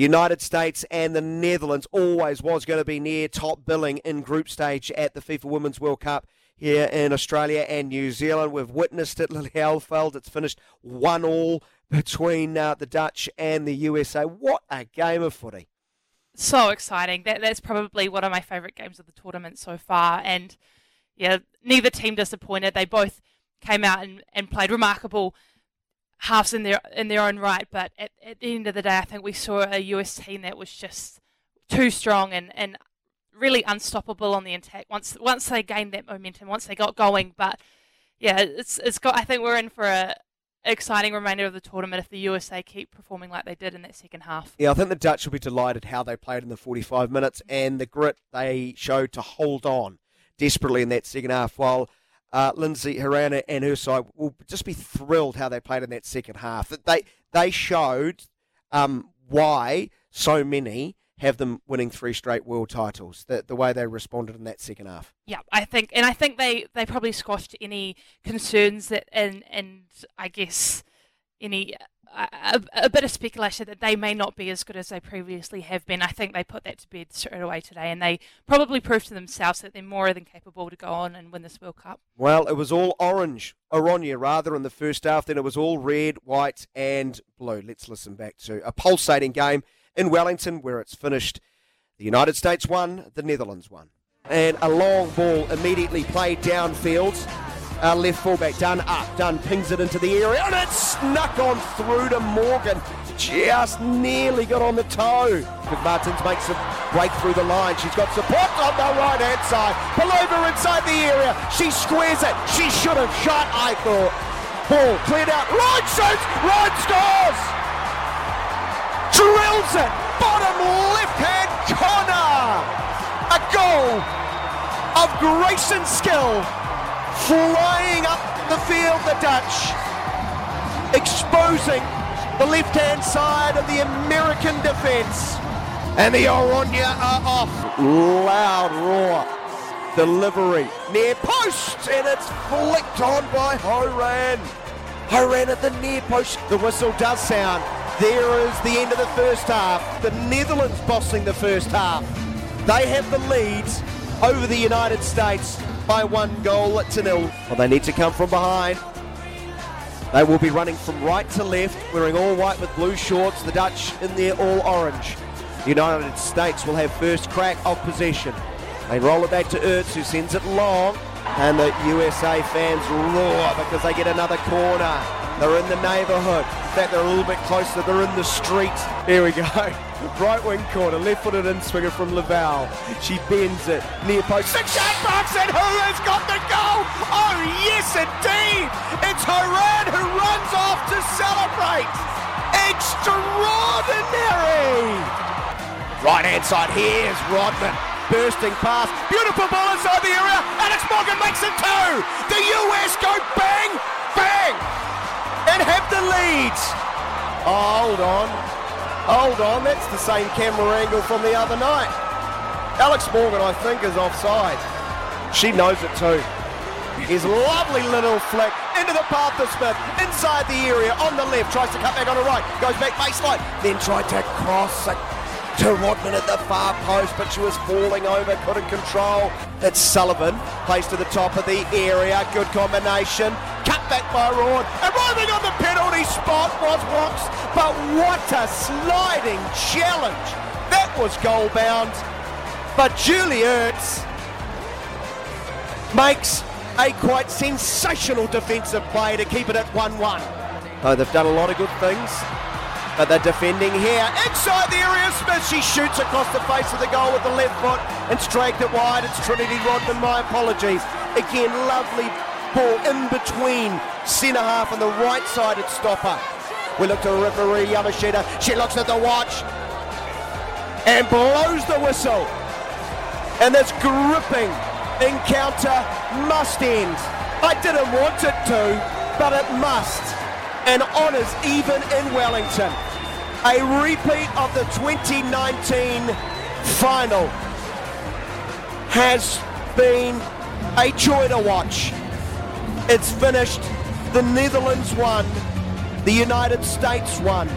The United States and the Netherlands always was going to be near top billing in group stage at the FIFA Women's World Cup here in Australia and New Zealand. We've witnessed it, Lily Alfeld. It's finished one all between uh, the Dutch and the USA. What a game of footy! So exciting. That that's probably one of my favourite games of the tournament so far. And yeah, neither team disappointed. They both came out and, and played remarkable halves in their in their own right. But at, at the end of the day, I think we saw a US team that was just too strong and, and really unstoppable on the attack once once they gained that momentum, once they got going. But yeah, it's it's got. I think we're in for a exciting remainder of the tournament if the USA keep performing like they did in that second half. Yeah, I think the Dutch will be delighted how they played in the 45 minutes and the grit they showed to hold on desperately in that second half. While uh, Lindsey Horan and her side will just be thrilled how they played in that second half. That they they showed um, why so many have them winning three straight world titles. The the way they responded in that second half. Yeah, I think, and I think they, they probably squashed any concerns that, and and I guess any a, a, bit of speculation that they may not be as good as they previously have been. I think they put that to bed straight away today, and they probably proved to themselves that they're more than capable to go on and win this World Cup. Well, it was all orange, Oranje rather, in the first half. Then it was all red, white, and blue. Let's listen back to a pulsating game in Wellington where it's finished. The United States won, the Netherlands won. And a long ball immediately played downfield uh, left fullback, done up, done pings it into the area, and it snuck on through to Morgan. Just nearly got on the toe. Because Martins makes a break through the line. She's got support on the right hand side. Pelova inside the area. She squares it. She should have shot, I thought. Ball cleared out. Right shoots. Right scores. Drills it. Bottom left hand corner. A goal of grace and skill flying up the field, the Dutch, exposing the left hand side of the American defence. And the Oranje are off. Loud roar. Delivery near post, and it's flicked on by Horan. Horan at the near post. The whistle does sound. There is the end of the first half. The Netherlands bossing the first half. They have the leads over the United States by one goal to nil. Well, they need to come from behind. They will be running from right to left, wearing all white with blue shorts. The Dutch in their all orange. The United States will have first crack of possession. They roll it back to Ertz, who sends it long. And the USA fans roar because they get another corner. They're in the neighbourhood. In fact, they're a little bit closer. They're in the street. Here we go. Right wing corner, left footed in swinger from Lavelle. She bends it near post. Six yard box, and who has got the goal? Oh, yes, indeed. It's Horan who runs off to celebrate. Extraordinary. Right hand side, here's Rodman bursting past. Beautiful ball inside the area. Alex Morgan makes it two. The US go bang, bang, and have the lead. Oh, hold on. Hold on. That's the same camera angle from the other night. Alex Morgan, I think, is offside. She knows it too. His lovely little flick into the path of Smith, inside the area, on the left, tries to cut back on the right, goes back baseline, then tried to cross to Rodman at the far post, but she was falling over, couldn't control. It's Sullivan, placed to the top of the area, good combination. Cut back by Rawn, arriving on the penalty spot was Rocks, but what a sliding challenge! That was goal bound, but Julie Ertz makes a quite sensational defensive play to keep it at 1 1. Oh, they've done a lot of good things. But they're defending here. Inside the area, Smith. She shoots across the face of the goal with the left foot and straight it wide. It's Trinity Rodman. My apologies. Again, lovely ball in between centre half and the right sided stopper. We look to referee Yamashita. She looks at the watch and blows the whistle. And this gripping encounter must end. I didn't want it to, but it must. And honours even in Wellington a repeat of the 2019 final has been a joy to watch. It's finished. The Netherlands won. The United States won.